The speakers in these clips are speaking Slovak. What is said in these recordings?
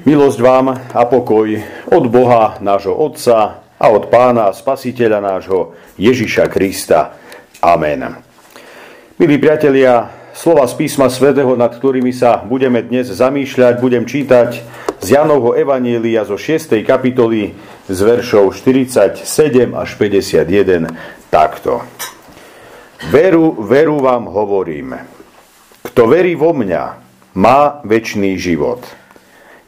Milosť vám a pokoj od Boha, nášho Otca a od Pána Spasiteľa nášho Ježiša Krista. Amen. Milí priatelia, slova z písma svätého, nad ktorými sa budeme dnes zamýšľať, budem čítať z Janovho Evanielia zo 6. kapitoly z veršov 47 až 51 takto. Veru, veru vám hovorím. Kto verí vo mňa, má väčší život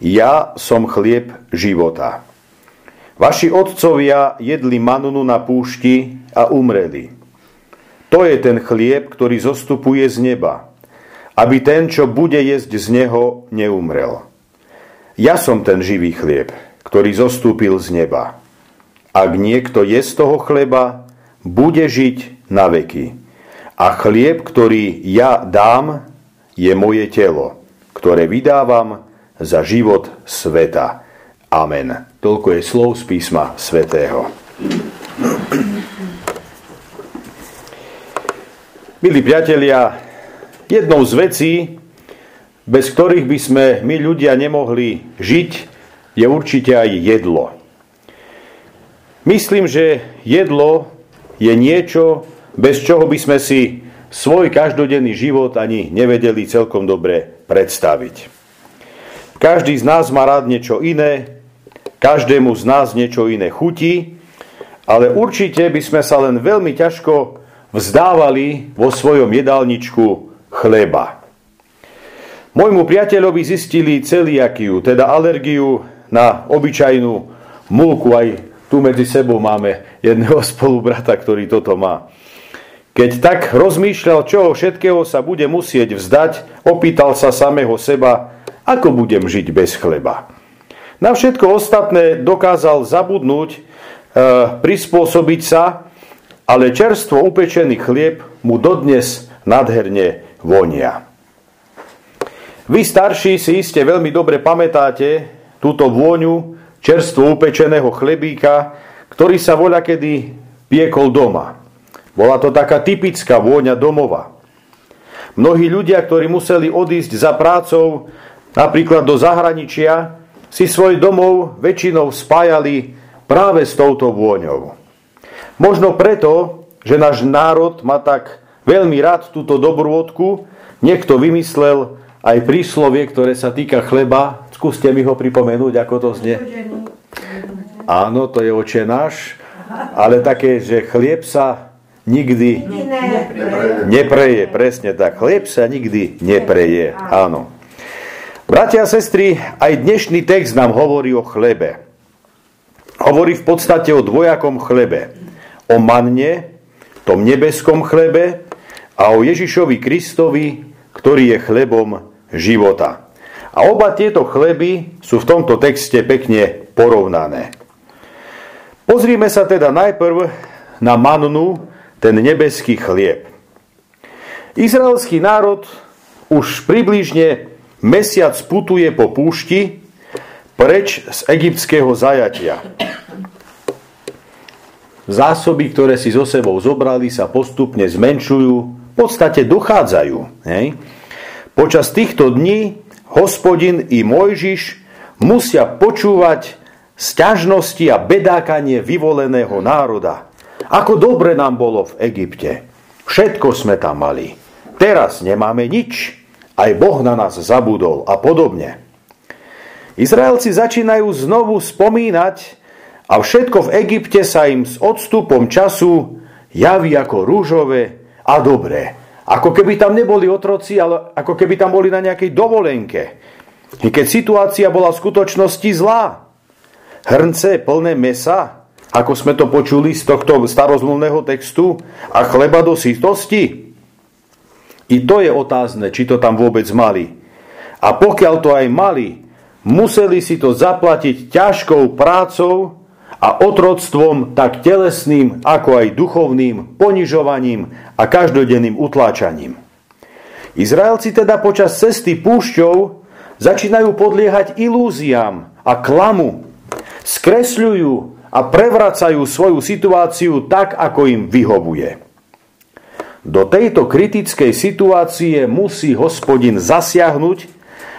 ja som chlieb života. Vaši otcovia jedli manunu na púšti a umreli. To je ten chlieb, ktorý zostupuje z neba, aby ten, čo bude jesť z neho, neumrel. Ja som ten živý chlieb, ktorý zostúpil z neba. Ak niekto je z toho chleba, bude žiť na veky. A chlieb, ktorý ja dám, je moje telo, ktoré vydávam za život sveta. Amen. Toľko je slov z písma svätého. Milí priatelia, jednou z vecí, bez ktorých by sme my ľudia nemohli žiť, je určite aj jedlo. Myslím, že jedlo je niečo, bez čoho by sme si svoj každodenný život ani nevedeli celkom dobre predstaviť. Každý z nás má rád niečo iné, každému z nás niečo iné chutí, ale určite by sme sa len veľmi ťažko vzdávali vo svojom jedálničku chleba. Môjmu priateľovi zistili celiakiu, teda alergiu na obyčajnú múku. Aj tu medzi sebou máme jedného spolubrata, ktorý toto má. Keď tak rozmýšľal, čoho všetkého sa bude musieť vzdať, opýtal sa samého seba, ako budem žiť bez chleba? Na všetko ostatné dokázal zabudnúť, e, prispôsobiť sa, ale čerstvo upečený chlieb mu dodnes nadherne vonia. Vy starší si iste veľmi dobre pamätáte túto vôňu čerstvo upečeného chlebíka, ktorý sa voľa kedy piekol doma. Bola to taká typická vôňa domova. Mnohí ľudia, ktorí museli odísť za prácou, napríklad do zahraničia, si svoj domov väčšinou spájali práve s touto vôňou. Možno preto, že náš národ má tak veľmi rád túto dobrôdku, niekto vymyslel aj príslovie, ktoré sa týka chleba. Skúste mi ho pripomenúť, ako to znie. Áno, to je oče náš, ale také, že chlieb sa nikdy nepreje. Presne tak. Chlieb sa nikdy nepreje. Áno. Bratia a sestry, aj dnešný text nám hovorí o chlebe. Hovorí v podstate o dvojakom chlebe. O manne, tom nebeskom chlebe a o Ježišovi Kristovi, ktorý je chlebom života. A oba tieto chleby sú v tomto texte pekne porovnané. Pozrime sa teda najprv na mannu, ten nebeský chlieb. Izraelský národ už približne mesiac putuje po púšti preč z egyptského zajatia. Zásoby, ktoré si so sebou zobrali, sa postupne zmenšujú, v podstate dochádzajú. Hej? Počas týchto dní hospodin i Mojžiš musia počúvať sťažnosti a bedákanie vyvoleného národa. Ako dobre nám bolo v Egypte. Všetko sme tam mali. Teraz nemáme nič aj Boh na nás zabudol a podobne. Izraelci začínajú znovu spomínať a všetko v Egypte sa im s odstupom času javí ako rúžové a dobré. Ako keby tam neboli otroci, ale ako keby tam boli na nejakej dovolenke. I keď situácia bola v skutočnosti zlá. Hrnce plné mesa, ako sme to počuli z tohto starozmluvného textu, a chleba do sítosti. I to je otázne, či to tam vôbec mali. A pokiaľ to aj mali, museli si to zaplatiť ťažkou prácou a otroctvom tak telesným, ako aj duchovným, ponižovaním a každodenným utláčaním. Izraelci teda počas cesty púšťou začínajú podliehať ilúziám a klamu. Skresľujú a prevracajú svoju situáciu tak, ako im vyhovuje. Do tejto kritickej situácie musí hospodin zasiahnuť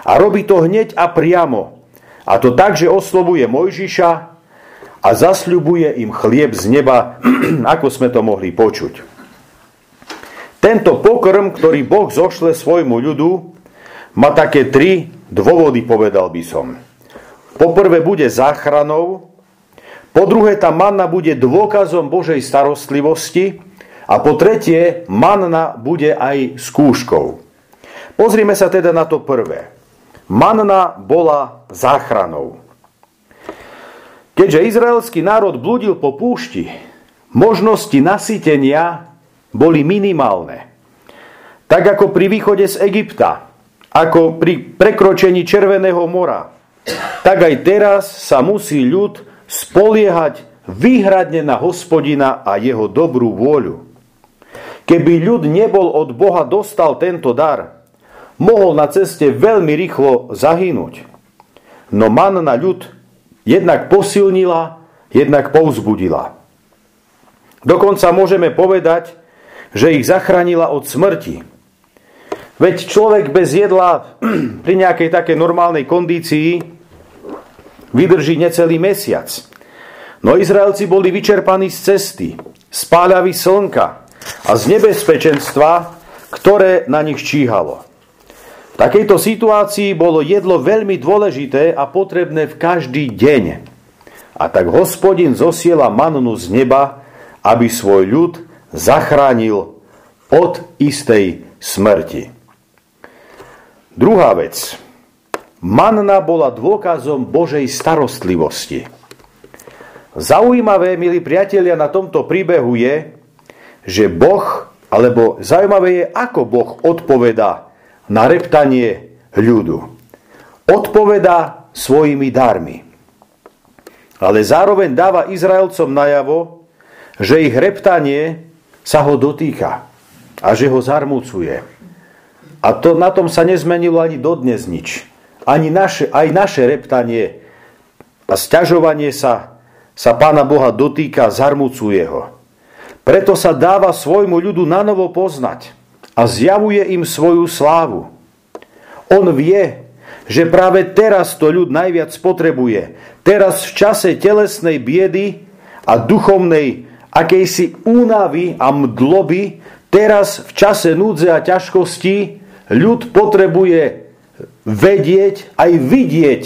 a robí to hneď a priamo, A to tak, že oslovuje Mojžiša a zasľubuje im chlieb z neba, ako sme to mohli počuť. Tento pokrm, ktorý Boh zošle svojmu ľudu, má také tri dôvody, povedal by som. Poprvé bude záchranou, po druhé tá manna bude dôkazom Božej starostlivosti a po tretie manna bude aj skúškou. Pozrime sa teda na to prvé. Manna bola záchranou. Keďže izraelský národ blúdil po púšti, možnosti nasýtenia boli minimálne. Tak ako pri východe z Egypta, ako pri prekročení Červeného mora, tak aj teraz sa musí ľud spoliehať výhradne na hospodina a jeho dobrú vôľu. Keby ľud nebol od Boha dostal tento dar, mohol na ceste veľmi rýchlo zahynúť. No man na ľud jednak posilnila, jednak povzbudila. Dokonca môžeme povedať, že ich zachránila od smrti. Veď človek bez jedla pri nejakej takej normálnej kondícii vydrží necelý mesiac. No Izraelci boli vyčerpaní z cesty, z páľavy slnka a z nebezpečenstva, ktoré na nich číhalo. V takejto situácii bolo jedlo veľmi dôležité a potrebné v každý deň. A tak hospodin zosiela mannu z neba, aby svoj ľud zachránil od istej smrti. Druhá vec. Manna bola dôkazom Božej starostlivosti. Zaujímavé, milí priatelia, na tomto príbehu je, že Boh, alebo zaujímavé je, ako Boh odpovedá na reptanie ľudu. Odpoveda svojimi darmi. Ale zároveň dáva Izraelcom najavo, že ich reptanie sa ho dotýka a že ho zarmúcuje. A to, na tom sa nezmenilo ani dodnes nič. Ani naše, aj naše reptanie a sťažovanie sa, sa Pána Boha dotýka, zarmúcuje ho. Preto sa dáva svojmu ľudu na novo poznať a zjavuje im svoju slávu. On vie, že práve teraz to ľud najviac potrebuje. Teraz v čase telesnej biedy a duchovnej akejsi únavy a mdloby, teraz v čase núdze a ťažkosti ľud potrebuje vedieť aj vidieť,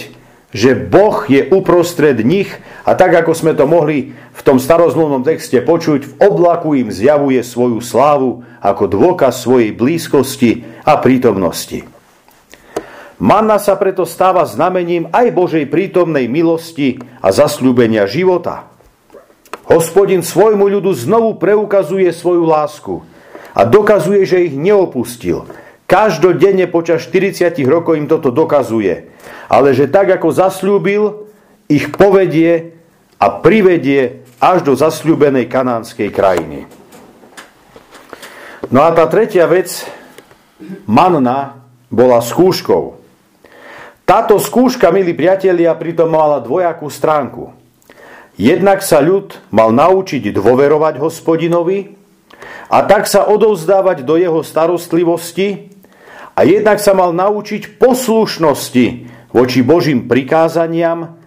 že Boh je uprostred nich a tak, ako sme to mohli v tom starozmluvnom texte počuť, v oblaku im zjavuje svoju slávu ako dôkaz svojej blízkosti a prítomnosti. Manna sa preto stáva znamením aj Božej prítomnej milosti a zasľúbenia života. Hospodin svojmu ľudu znovu preukazuje svoju lásku a dokazuje, že ich neopustil. Každodenne počas 40 rokov im toto dokazuje. Ale že tak, ako zasľúbil, ich povedie a privedie až do zasľúbenej kanánskej krajiny. No a tá tretia vec, manna, bola skúškou. Táto skúška, milí priatelia, pritom mala dvojakú stránku. Jednak sa ľud mal naučiť dôverovať hospodinovi a tak sa odovzdávať do jeho starostlivosti a jednak sa mal naučiť poslušnosti voči Božím prikázaniam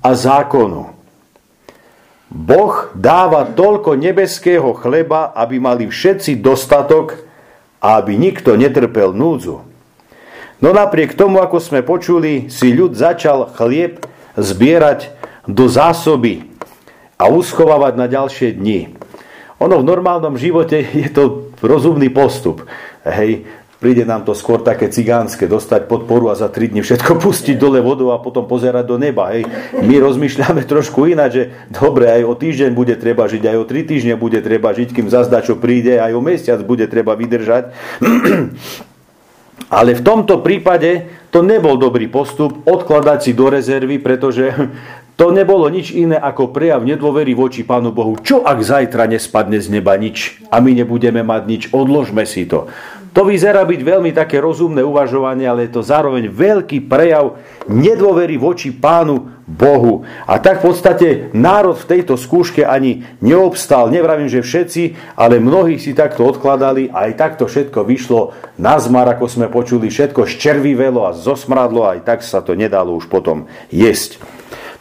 a zákonu. Boh dáva toľko nebeského chleba, aby mali všetci dostatok a aby nikto netrpel núdzu. No napriek tomu, ako sme počuli, si ľud začal chlieb zbierať do zásoby a uschovávať na ďalšie dni. Ono v normálnom živote je to rozumný postup. Hej, príde nám to skôr také cigánske, dostať podporu a za 3 dní všetko pustiť dole vodou a potom pozerať do neba. Hej. My rozmýšľame trošku ináč, že dobre, aj o týždeň bude treba žiť, aj o 3 týždne bude treba žiť, kým zazda čo príde, aj o mesiac bude treba vydržať. Ale v tomto prípade to nebol dobrý postup odkladať si do rezervy, pretože to nebolo nič iné ako prejav nedôvery voči Pánu Bohu. Čo ak zajtra nespadne z neba nič a my nebudeme mať nič? Odložme si to. To vyzerá byť veľmi také rozumné uvažovanie, ale je to zároveň veľký prejav nedôvery voči pánu Bohu. A tak v podstate národ v tejto skúške ani neobstal. Nevravím, že všetci, ale mnohí si takto odkladali a aj takto všetko vyšlo na zmar, ako sme počuli, všetko ščervivelo a zosmradlo a aj tak sa to nedalo už potom jesť.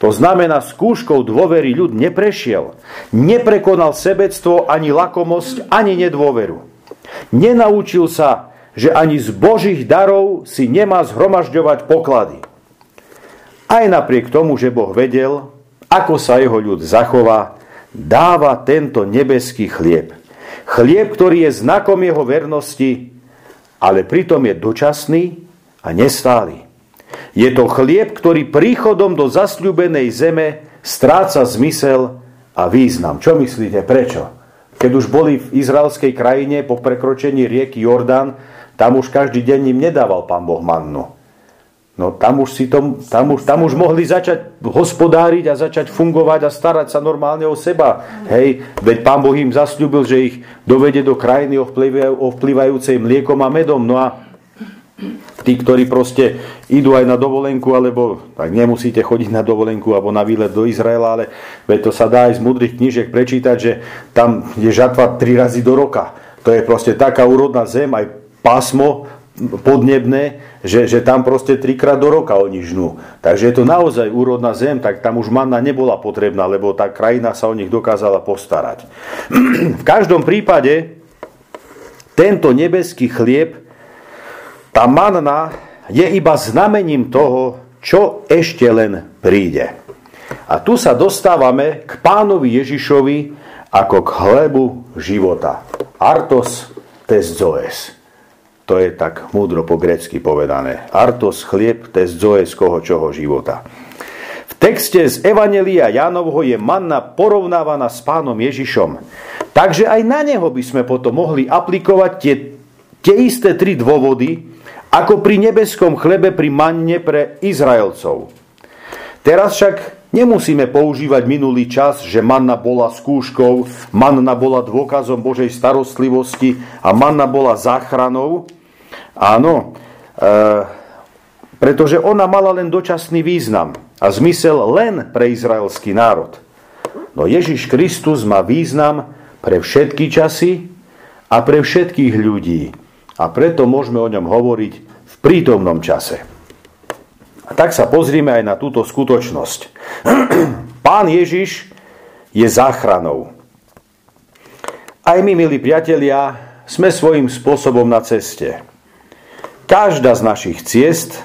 To znamená, skúškou dôvery ľud neprešiel. Neprekonal sebectvo, ani lakomosť, ani nedôveru. Nenaučil sa, že ani z Božích darov si nemá zhromažďovať poklady. Aj napriek tomu, že Boh vedel, ako sa jeho ľud zachová, dáva tento nebeský chlieb. Chlieb, ktorý je znakom jeho vernosti, ale pritom je dočasný a nestály. Je to chlieb, ktorý príchodom do zasľubenej zeme stráca zmysel a význam. Čo myslíte, prečo? Keď už boli v izraelskej krajine po prekročení rieky Jordán, tam už každý deň im nedával pán Boh mannu. No tam už, si to, tam, už, tam už mohli začať hospodáriť a začať fungovať a starať sa normálne o seba. Hej, veď pán Boh im zasľúbil, že ich dovede do krajiny ovplyvajúcej mliekom a medom. No a tí, ktorí proste idú aj na dovolenku, alebo tak nemusíte chodiť na dovolenku alebo na výlet do Izraela, ale veď to sa dá aj z mudrých knížek prečítať, že tam je žatva tri razy do roka. To je proste taká úrodná zem, aj pásmo podnebné, že, že tam proste trikrát do roka oni žnú. Takže je to naozaj úrodná zem, tak tam už manna nebola potrebná, lebo tá krajina sa o nich dokázala postarať. v každom prípade tento nebeský chlieb tá manna je iba znamením toho, čo ešte len príde. A tu sa dostávame k pánovi Ježišovi ako k chlebu života. Artos tes zoes. To je tak múdro po grecky povedané. Artos chlieb tes zoes koho čoho života. V texte z Evanelia Jánovho je manna porovnávaná s pánom Ježišom. Takže aj na neho by sme potom mohli aplikovať tie, tie isté tri dôvody, ako pri nebeskom chlebe pri manne pre Izraelcov. Teraz však nemusíme používať minulý čas, že manna bola skúškou, manna bola dôkazom Božej starostlivosti a manna bola záchranou. Áno, e, pretože ona mala len dočasný význam a zmysel len pre izraelský národ. No Ježiš Kristus má význam pre všetky časy a pre všetkých ľudí a preto môžeme o ňom hovoriť v prítomnom čase. A tak sa pozrime aj na túto skutočnosť. Pán Ježiš je záchranou. Aj my, milí priatelia, sme svojím spôsobom na ceste. Každá z našich ciest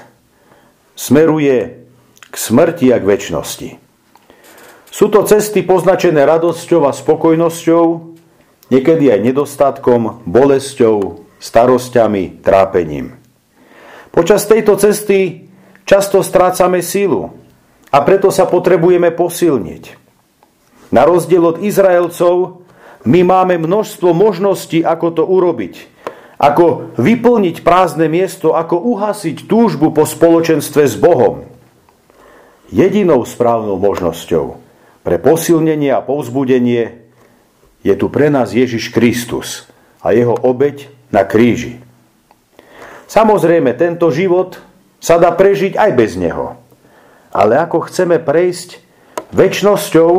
smeruje k smrti a k väčšnosti. Sú to cesty poznačené radosťou a spokojnosťou, niekedy aj nedostatkom, bolesťou, starosťami, trápením. Počas tejto cesty často strácame sílu a preto sa potrebujeme posilniť. Na rozdiel od Izraelcov, my máme množstvo možností, ako to urobiť. Ako vyplniť prázdne miesto, ako uhasiť túžbu po spoločenstve s Bohom. Jedinou správnou možnosťou pre posilnenie a povzbudenie je tu pre nás Ježiš Kristus a jeho obeď na kríži. Samozrejme, tento život sa dá prežiť aj bez neho. Ale ako chceme prejsť väčšnosťou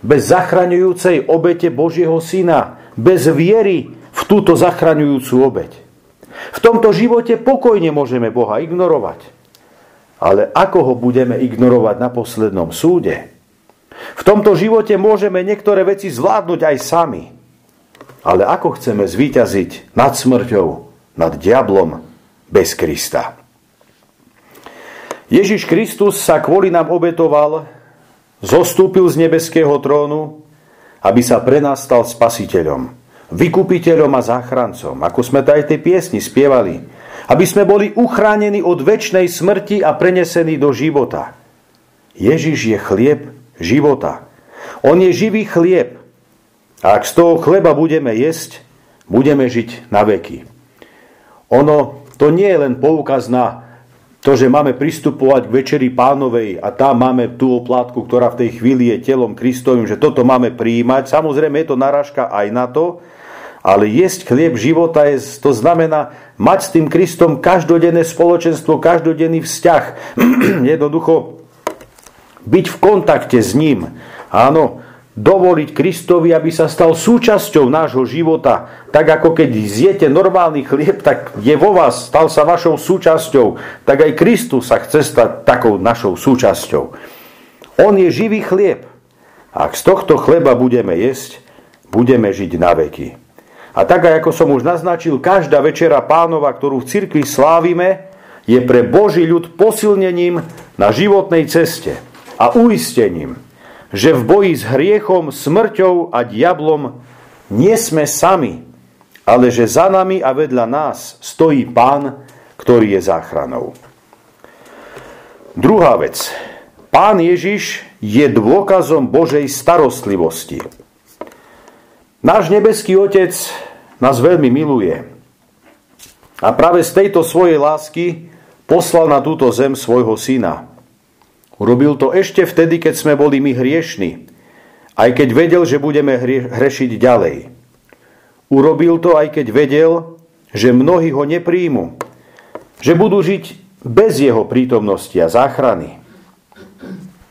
bez zachraňujúcej obete Božieho Syna, bez viery v túto zachraňujúcu obeť. V tomto živote pokojne môžeme Boha ignorovať. Ale ako ho budeme ignorovať na poslednom súde? V tomto živote môžeme niektoré veci zvládnuť aj sami. Ale ako chceme zvíťaziť nad smrťou, nad diablom bez Krista? Ježiš Kristus sa kvôli nám obetoval, zostúpil z nebeského trónu, aby sa pre nás stal spasiteľom, vykupiteľom a záchrancom, ako sme to aj tej piesni spievali, aby sme boli uchránení od väčšnej smrti a prenesení do života. Ježiš je chlieb života. On je živý chlieb, a ak z toho chleba budeme jesť, budeme žiť na veky. Ono, to nie je len poukaz na to, že máme pristupovať k večeri pánovej a tam máme tú oplátku, ktorá v tej chvíli je telom Kristovým, že toto máme prijímať. Samozrejme je to narážka aj na to, Ale jesť chlieb života je, to znamená mať s tým Kristom každodenné spoločenstvo, každodenný vzťah. Jednoducho byť v kontakte s ním. Áno, dovoliť Kristovi, aby sa stal súčasťou nášho života. Tak ako keď zjete normálny chlieb, tak je vo vás, stal sa vašou súčasťou. Tak aj Kristus sa chce stať takou našou súčasťou. On je živý chlieb. Ak z tohto chleba budeme jesť, budeme žiť na veky. A tak, ako som už naznačil, každá večera pánova, ktorú v cirkvi slávime, je pre Boží ľud posilnením na životnej ceste a uistením, že v boji s hriechom, smrťou a diablom nie sme sami, ale že za nami a vedľa nás stojí Pán, ktorý je záchranou. Druhá vec. Pán Ježiš je dôkazom Božej starostlivosti. Náš nebeský Otec nás veľmi miluje. A práve z tejto svojej lásky poslal na túto zem svojho syna. Urobil to ešte vtedy, keď sme boli my hriešni, aj keď vedel, že budeme hrešiť ďalej. Urobil to, aj keď vedel, že mnohí ho nepríjmu, že budú žiť bez jeho prítomnosti a záchrany.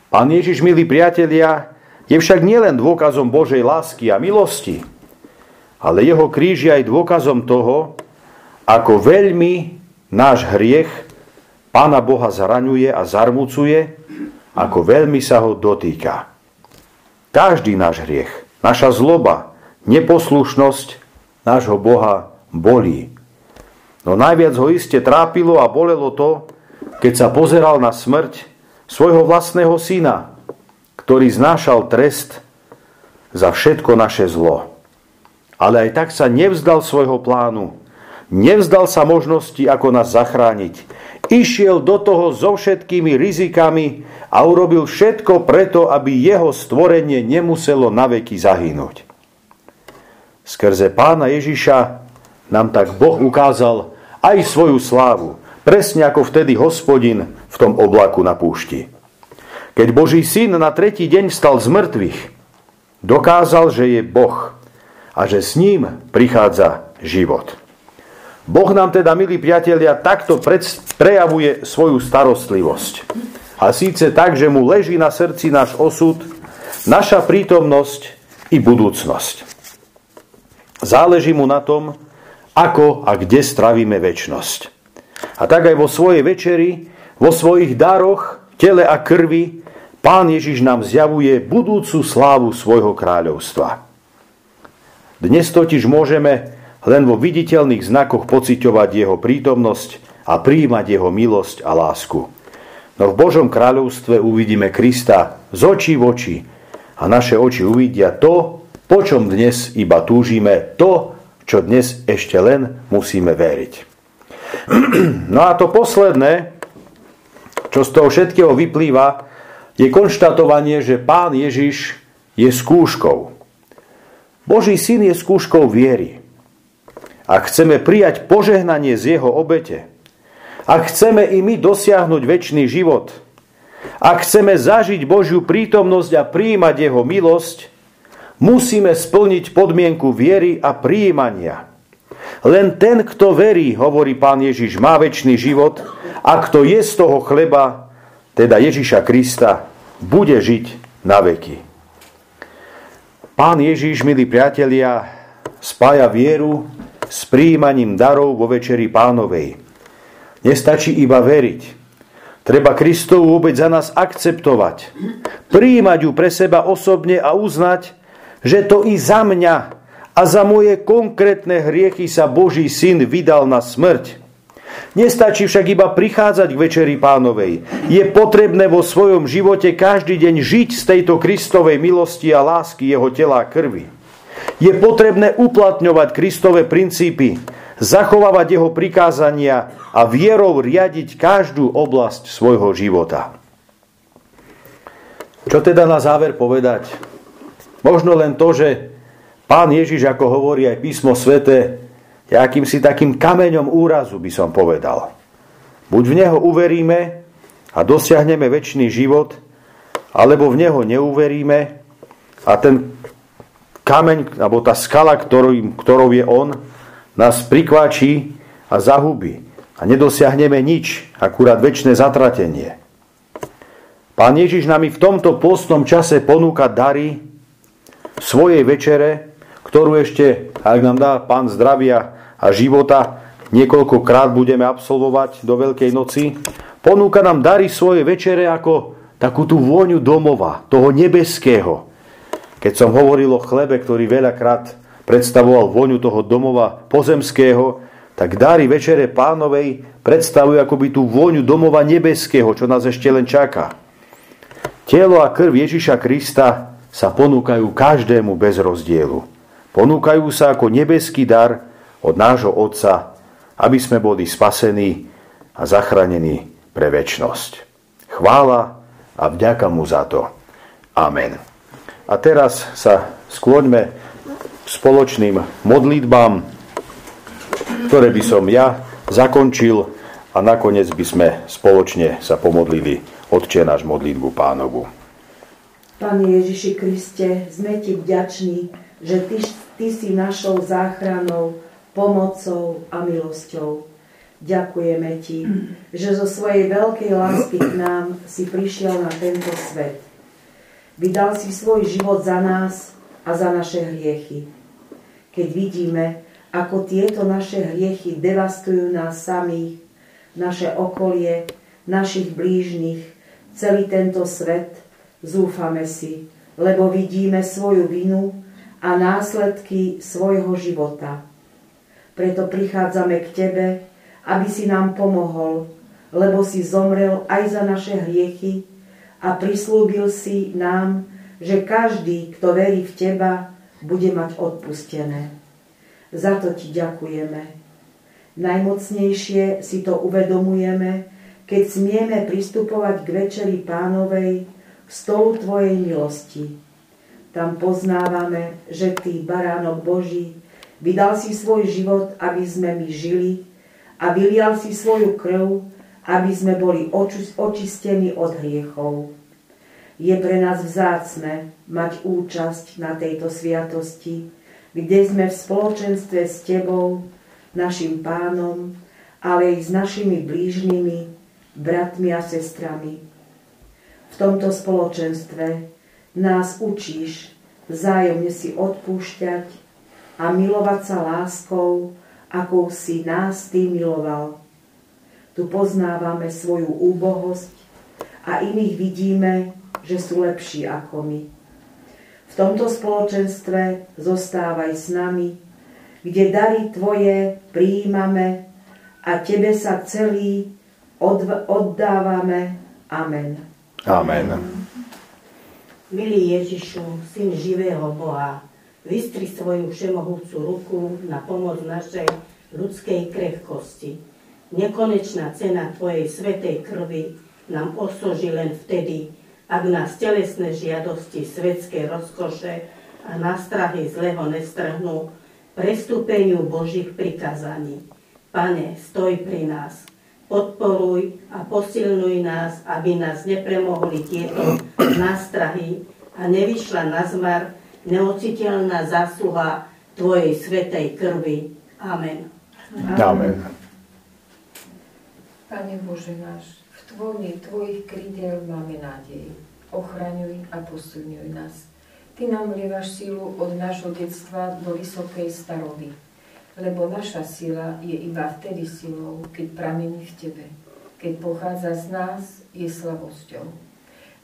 Pán Ježiš, milí priatelia, je však nielen dôkazom Božej lásky a milosti, ale jeho kríž je aj dôkazom toho, ako veľmi náš hriech Pána Boha zraňuje a zarmucuje, ako veľmi sa ho dotýka. Každý náš hriech, naša zloba, neposlušnosť nášho Boha bolí. No najviac ho iste trápilo a bolelo to, keď sa pozeral na smrť svojho vlastného syna, ktorý znášal trest za všetko naše zlo. Ale aj tak sa nevzdal svojho plánu. Nevzdal sa možnosti, ako nás zachrániť. Išiel do toho so všetkými rizikami a urobil všetko preto, aby jeho stvorenie nemuselo naveky zahynúť. Skrze pána Ježiša nám tak Boh ukázal aj svoju slávu, presne ako vtedy hospodin v tom oblaku na púšti. Keď Boží syn na tretí deň vstal z mŕtvych, dokázal, že je Boh a že s ním prichádza život. Boh nám teda, milí priatelia, takto prejavuje svoju starostlivosť. A síce tak, že mu leží na srdci náš osud, naša prítomnosť i budúcnosť. Záleží mu na tom, ako a kde stravíme väčnosť. A tak aj vo svojej večeri, vo svojich daroch, tele a krvi Pán Ježiš nám zjavuje budúcu slávu svojho kráľovstva. Dnes totiž môžeme len vo viditeľných znakoch pociťovať jeho prítomnosť a príjmať jeho milosť a lásku. No v Božom kráľovstve uvidíme Krista z očí v oči a naše oči uvidia to, po čom dnes iba túžime, to, čo dnes ešte len musíme veriť. No a to posledné, čo z toho všetkého vyplýva, je konštatovanie, že Pán Ježiš je skúškou. Boží syn je skúškou viery. Ak chceme prijať požehnanie z jeho obete, ak chceme i my dosiahnuť väčší život, ak chceme zažiť Božiu prítomnosť a prijímať jeho milosť, musíme splniť podmienku viery a prijímania. Len ten, kto verí, hovorí pán Ježiš, má väčší život a kto je z toho chleba, teda Ježiša Krista, bude žiť na veky. Pán Ježiš, milí priatelia, spája vieru s príjmaním darov vo večeri pánovej. Nestačí iba veriť. Treba Kristovu obeď za nás akceptovať. Príjmať ju pre seba osobne a uznať, že to i za mňa a za moje konkrétne hriechy sa Boží syn vydal na smrť Nestačí však iba prichádzať k Večeri pánovej. Je potrebné vo svojom živote každý deň žiť z tejto Kristovej milosti a lásky jeho tela a krvi. Je potrebné uplatňovať Kristové princípy, zachovávať jeho prikázania a vierou riadiť každú oblasť svojho života. Čo teda na záver povedať? Možno len to, že pán Ježiš, ako hovorí aj písmo svete, je akýmsi takým kameňom úrazu, by som povedal. Buď v Neho uveríme a dosiahneme väčší život, alebo v Neho neuveríme a ten kameň, alebo tá skala, ktorou, ktorou je On, nás prikváči a zahubí. A nedosiahneme nič, akurát väčšie zatratenie. Pán Ježiš nám v tomto postnom čase ponúka dary svojej večere, ktorú ešte, ak nám dá Pán zdravia a života, niekoľkokrát budeme absolvovať do Veľkej noci. Ponúka nám dary svojej večere ako takú tú vôňu domova, toho nebeského. Keď som hovoril o chlebe, ktorý veľakrát predstavoval vôňu toho domova pozemského, tak dary večere pánovej predstavujú akoby tú vôňu domova nebeského, čo nás ešte len čaká. Telo a krv Ježiša Krista sa ponúkajú každému bez rozdielu. Ponúkajú sa ako nebeský dar od nášho Otca, aby sme boli spasení a zachránení pre väčnosť. Chvála a vďaka mu za to. Amen. A teraz sa skloňme spoločným modlitbám, ktoré by som ja zakončil a nakoniec by sme spoločne sa pomodlili Otče náš modlitbu pánovu. Pane Ježiši Kriste, sme Ti vďační, že Ty, ty si našou záchranou, pomocou a milosťou. Ďakujeme Ti, že zo svojej veľkej lásky k nám si prišiel na tento svet. Vydal si svoj život za nás a za naše hriechy. Keď vidíme, ako tieto naše hriechy devastujú nás samých, naše okolie, našich blížnych, celý tento svet, zúfame si, lebo vidíme svoju vinu a následky svojho života. Preto prichádzame k Tebe, aby si nám pomohol, lebo si zomrel aj za naše hriechy a prislúbil si nám, že každý, kto verí v Teba, bude mať odpustené. Za to Ti ďakujeme. Najmocnejšie si to uvedomujeme, keď smieme pristupovať k večeri pánovej k stolu Tvojej milosti. Tam poznávame, že Ty, baránok Boží, vydal si svoj život, aby sme my žili a vylial si svoju krv, aby sme boli očistení od hriechov. Je pre nás vzácne mať účasť na tejto sviatosti, kde sme v spoločenstve s Tebou, našim pánom, ale aj s našimi blížnymi, bratmi a sestrami. V tomto spoločenstve nás učíš vzájomne si odpúšťať a milovať sa láskou, akou si nás Ty miloval. Tu poznávame svoju úbohosť a iných vidíme, že sú lepší ako my. V tomto spoločenstve zostávaj s nami, kde dary Tvoje prijímame a Tebe sa celý oddávame. Amen. Amen. Milý Ježišu, Syn živého Boha, vystri svoju všemohúcu ruku na pomoc našej ľudskej krehkosti. Nekonečná cena Tvojej svetej krvi nám osoží len vtedy, ak nás telesné žiadosti, svetské rozkoše a nástrahy zlého nestrhnú prestúpeniu Božích prikázaní. Pane, stoj pri nás, podporuj a posilňuj nás, aby nás nepremohli tieto nástrahy a nevyšla na zmar neociteľná zásluha Tvojej svetej krvi. Amen. Amen. Pane Bože náš, v Tvojej, Tvojich krídel máme nádej. Ochraňuj a posilňuj nás. Ty nám vlievaš sílu od nášho detstva do vysokej staroby lebo naša sila je iba vtedy silou, keď pramení v Tebe. Keď pochádza z nás, je slabosťou.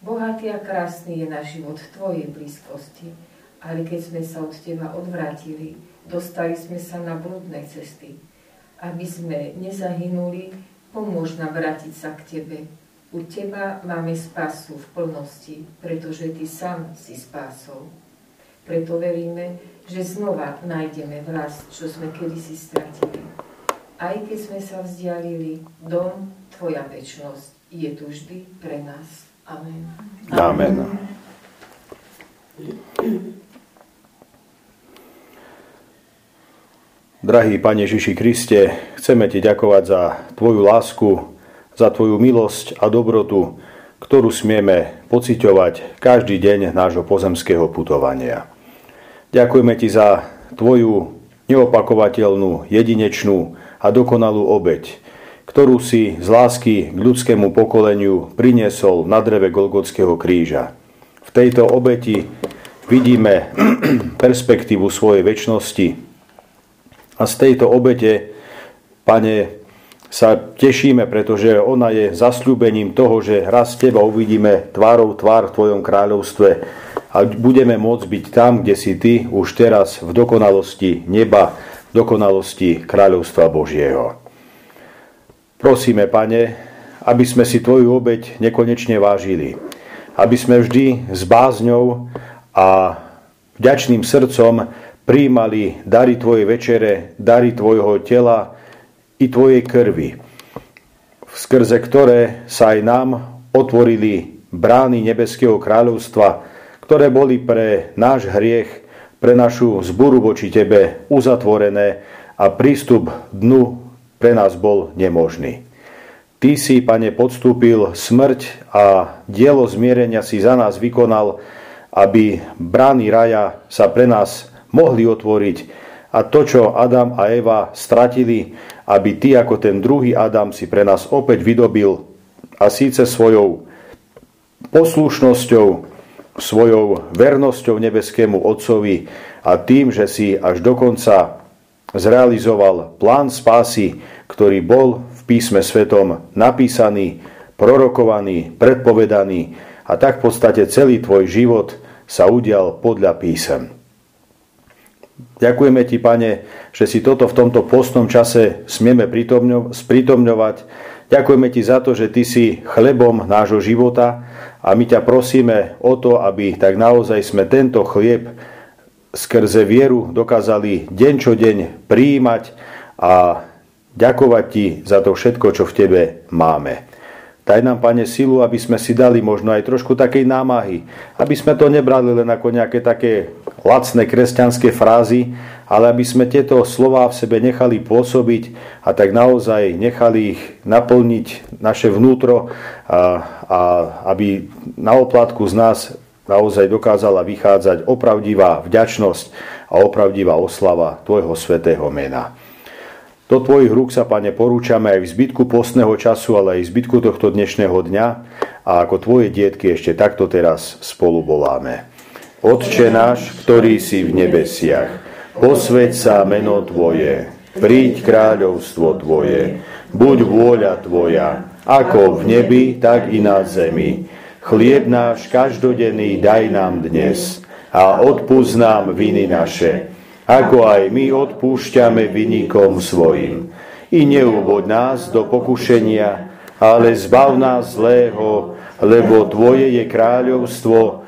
Bohatý a krásny je náš život v Tvojej blízkosti, ale keď sme sa od Teba odvrátili, dostali sme sa na blúdne cesty. Aby sme nezahynuli, pomôž nám vrátiť sa k Tebe. U Teba máme spásu v plnosti, pretože Ty sám si spásou. Preto veríme, že znova nájdeme vlast, čo sme kedysi stratili. Aj keď sme sa vzdialili, dom, Tvoja väčnosť je tu vždy pre nás. Amen. Amen. Drahý Pane Ježiši Kriste, chceme Ti ďakovať za Tvoju lásku, za Tvoju milosť a dobrotu, ktorú smieme pociťovať každý deň nášho pozemského putovania. Ďakujeme Ti za Tvoju neopakovateľnú, jedinečnú a dokonalú obeď, ktorú si z lásky k ľudskému pokoleniu priniesol na dreve Golgotského kríža. V tejto obeti vidíme perspektívu svojej väčšnosti a z tejto obete, Pane, sa tešíme, pretože ona je zasľúbením toho, že raz Teba uvidíme tvárou tvár v Tvojom kráľovstve a budeme môcť byť tam, kde si Ty už teraz v dokonalosti neba, v dokonalosti kráľovstva Božieho. Prosíme, Pane, aby sme si Tvoju obeď nekonečne vážili, aby sme vždy s bázňou a vďačným srdcom príjmali dary Tvojej večere, dary Tvojho tela, i Tvojej krvi, skrze ktoré sa aj nám otvorili brány Nebeského kráľovstva, ktoré boli pre náš hriech, pre našu zburu voči Tebe uzatvorené a prístup dnu pre nás bol nemožný. Ty si, Pane, podstúpil smrť a dielo zmierenia si za nás vykonal, aby brány raja sa pre nás mohli otvoriť a to, čo Adam a Eva stratili, aby ty ako ten druhý Adam si pre nás opäť vydobil a síce svojou poslušnosťou, svojou vernosťou nebeskému Otcovi a tým, že si až dokonca zrealizoval plán spásy, ktorý bol v písme svetom napísaný, prorokovaný, predpovedaný a tak v podstate celý tvoj život sa udial podľa písem. Ďakujeme Ti, Pane, že si toto v tomto postnom čase smieme sprítomňovať. Ďakujeme Ti za to, že Ty si chlebom nášho života a my ťa prosíme o to, aby tak naozaj sme tento chlieb skrze vieru dokázali deň čo deň prijímať a ďakovať Ti za to všetko, čo v Tebe máme. Daj nám, Pane, silu, aby sme si dali možno aj trošku takej námahy, aby sme to nebrali len ako nejaké také lacné kresťanské frázy, ale aby sme tieto slova v sebe nechali pôsobiť a tak naozaj nechali ich naplniť naše vnútro a, a aby na oplatku z nás naozaj dokázala vychádzať opravdivá vďačnosť a opravdivá oslava Tvojho svetého mena. Do Tvojich rúk sa, Pane, porúčame aj v zbytku postného času, ale aj v zbytku tohto dnešného dňa a ako Tvoje dietky ešte takto teraz spolu voláme. Otče náš, ktorý si v nebesiach, posveď sa meno Tvoje, príď kráľovstvo Tvoje, buď vôľa Tvoja, ako v nebi, tak i na zemi. Chlieb náš každodenný daj nám dnes a odpúsť nám viny naše, ako aj my odpúšťame vynikom svojim. I neuvod nás do pokušenia, ale zbav nás zlého, lebo Tvoje je kráľovstvo,